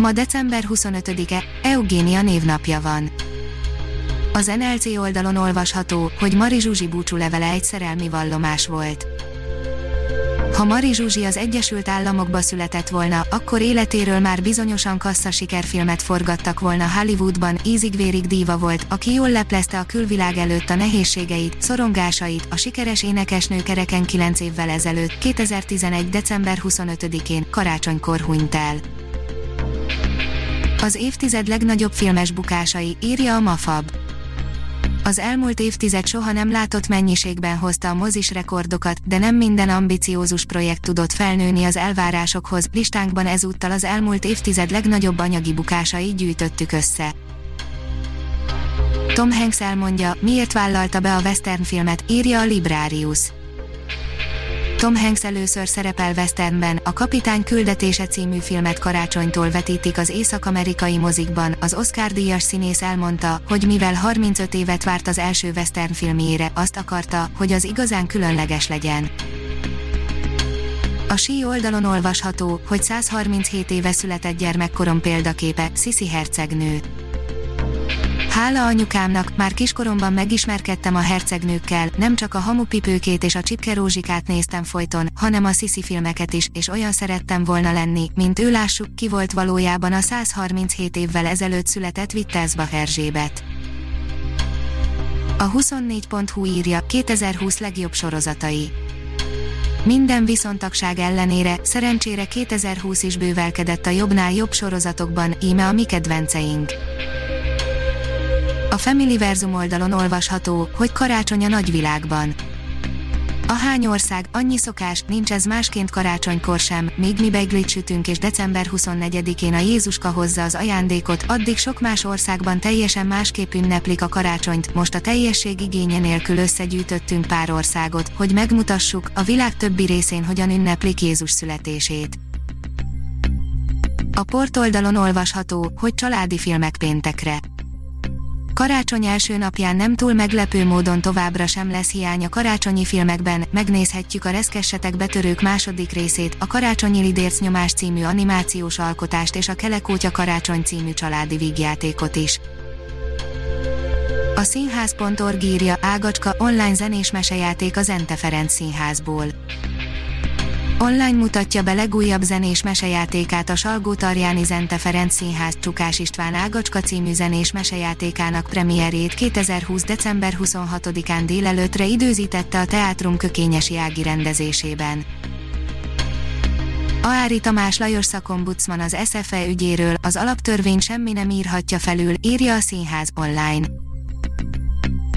Ma december 25-e, Eugénia névnapja van. Az NLC oldalon olvasható, hogy Mari Zsuzsi búcsúlevele egy szerelmi vallomás volt. Ha Mari Zsuzsi az Egyesült Államokba született volna, akkor életéről már bizonyosan kassza sikerfilmet forgattak volna Hollywoodban, ízigvérig díva volt, aki jól leplezte a külvilág előtt a nehézségeit, szorongásait, a sikeres énekesnő kereken 9 évvel ezelőtt, 2011. december 25-én, karácsonykor hunyt el. Az évtized legnagyobb filmes bukásai, írja a Mafab. Az elmúlt évtized soha nem látott mennyiségben hozta a mozis rekordokat, de nem minden ambiciózus projekt tudott felnőni az elvárásokhoz, listánkban ezúttal az elmúlt évtized legnagyobb anyagi bukásai gyűjtöttük össze. Tom Hanks elmondja, miért vállalta be a western filmet, írja a Librarius. Tom Hanks először szerepel westernben, a Kapitány küldetése című filmet karácsonytól vetítik az észak-amerikai mozikban, az Oscar-díjas színész elmondta, hogy mivel 35 évet várt az első western filmjére, azt akarta, hogy az igazán különleges legyen. A sí oldalon olvasható, hogy 137 éve született gyermekkorom példaképe, Sisi hercegnő. Hála anyukámnak, már kiskoromban megismerkedtem a hercegnőkkel, nem csak a hamupipőkét és a csipke néztem folyton, hanem a Sisi filmeket is, és olyan szerettem volna lenni, mint ő lássuk, ki volt valójában a 137 évvel ezelőtt született Wittelsbach Erzsébet. A 24.hu írja 2020 legjobb sorozatai. Minden viszontagság ellenére, szerencsére 2020 is bővelkedett a jobbnál jobb sorozatokban, íme a mi kedvenceink. A Familyverzum oldalon olvasható, hogy karácsony a nagyvilágban. A hány ország, annyi szokás, nincs ez másként karácsonykor sem, míg mi beiglit sütünk és december 24-én a Jézuska hozza az ajándékot, addig sok más országban teljesen másképp ünneplik a karácsonyt, most a teljesség igénye nélkül összegyűjtöttünk pár országot, hogy megmutassuk, a világ többi részén hogyan ünneplik Jézus születését. A portoldalon olvasható, hogy családi filmek péntekre. Karácsony első napján nem túl meglepő módon továbbra sem lesz hiány a karácsonyi filmekben, megnézhetjük a Reszkessetek betörők második részét, a Karácsonyi Lidérc nyomás című animációs alkotást és a Kelekótya Karácsony című családi vígjátékot is. A színház.org írja Ágacska online zenés mesejáték az Ente Ferenc színházból. Online mutatja be legújabb zenés mesejátékát a Salgó Tarjáni Zente Ferenc Színház Csukás István Ágacska című zenés mesejátékának premierjét 2020. december 26-án délelőtre időzítette a Teátrum Kökényesi Ági rendezésében. Aári Tamás Lajos szakombudsman az SFE ügyéről, az alaptörvény semmi nem írhatja felül, írja a Színház online.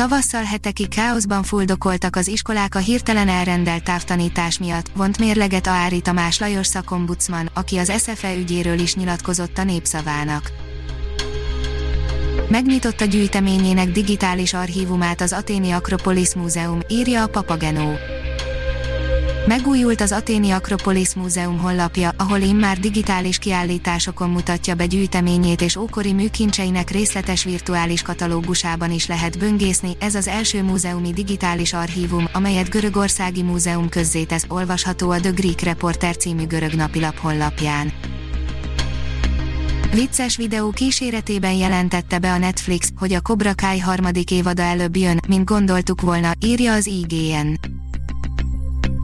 Tavasszal hetekig káoszban fuldokoltak az iskolák a hirtelen elrendelt távtanítás miatt, vont mérleget Ári Tamás Lajos szakombudsman, aki az SFE ügyéről is nyilatkozott a népszavának. Megnyitotta gyűjteményének digitális archívumát az Aténi Akropolis Múzeum, írja a Papagenó. Megújult az Aténi Akropolis Múzeum honlapja, ahol immár digitális kiállításokon mutatja be gyűjteményét és ókori műkincseinek részletes virtuális katalógusában is lehet böngészni, ez az első múzeumi digitális archívum, amelyet Görögországi Múzeum közzétesz, olvasható a The Greek Reporter című görög napilap honlapján. Vicces videó kíséretében jelentette be a Netflix, hogy a Cobra Kai harmadik évada előbb jön, mint gondoltuk volna, írja az IGN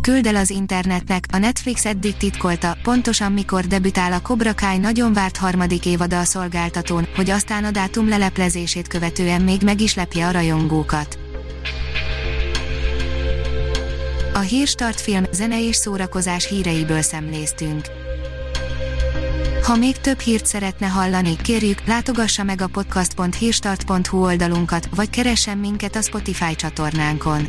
küld el az internetnek, a Netflix eddig titkolta, pontosan mikor debütál a Cobra Kai nagyon várt harmadik évada a szolgáltatón, hogy aztán a dátum leleplezését követően még meg is lepje a rajongókat. A Hírstart film, zene és szórakozás híreiből szemléztünk. Ha még több hírt szeretne hallani, kérjük, látogassa meg a podcast.hírstart.hu oldalunkat, vagy keressen minket a Spotify csatornánkon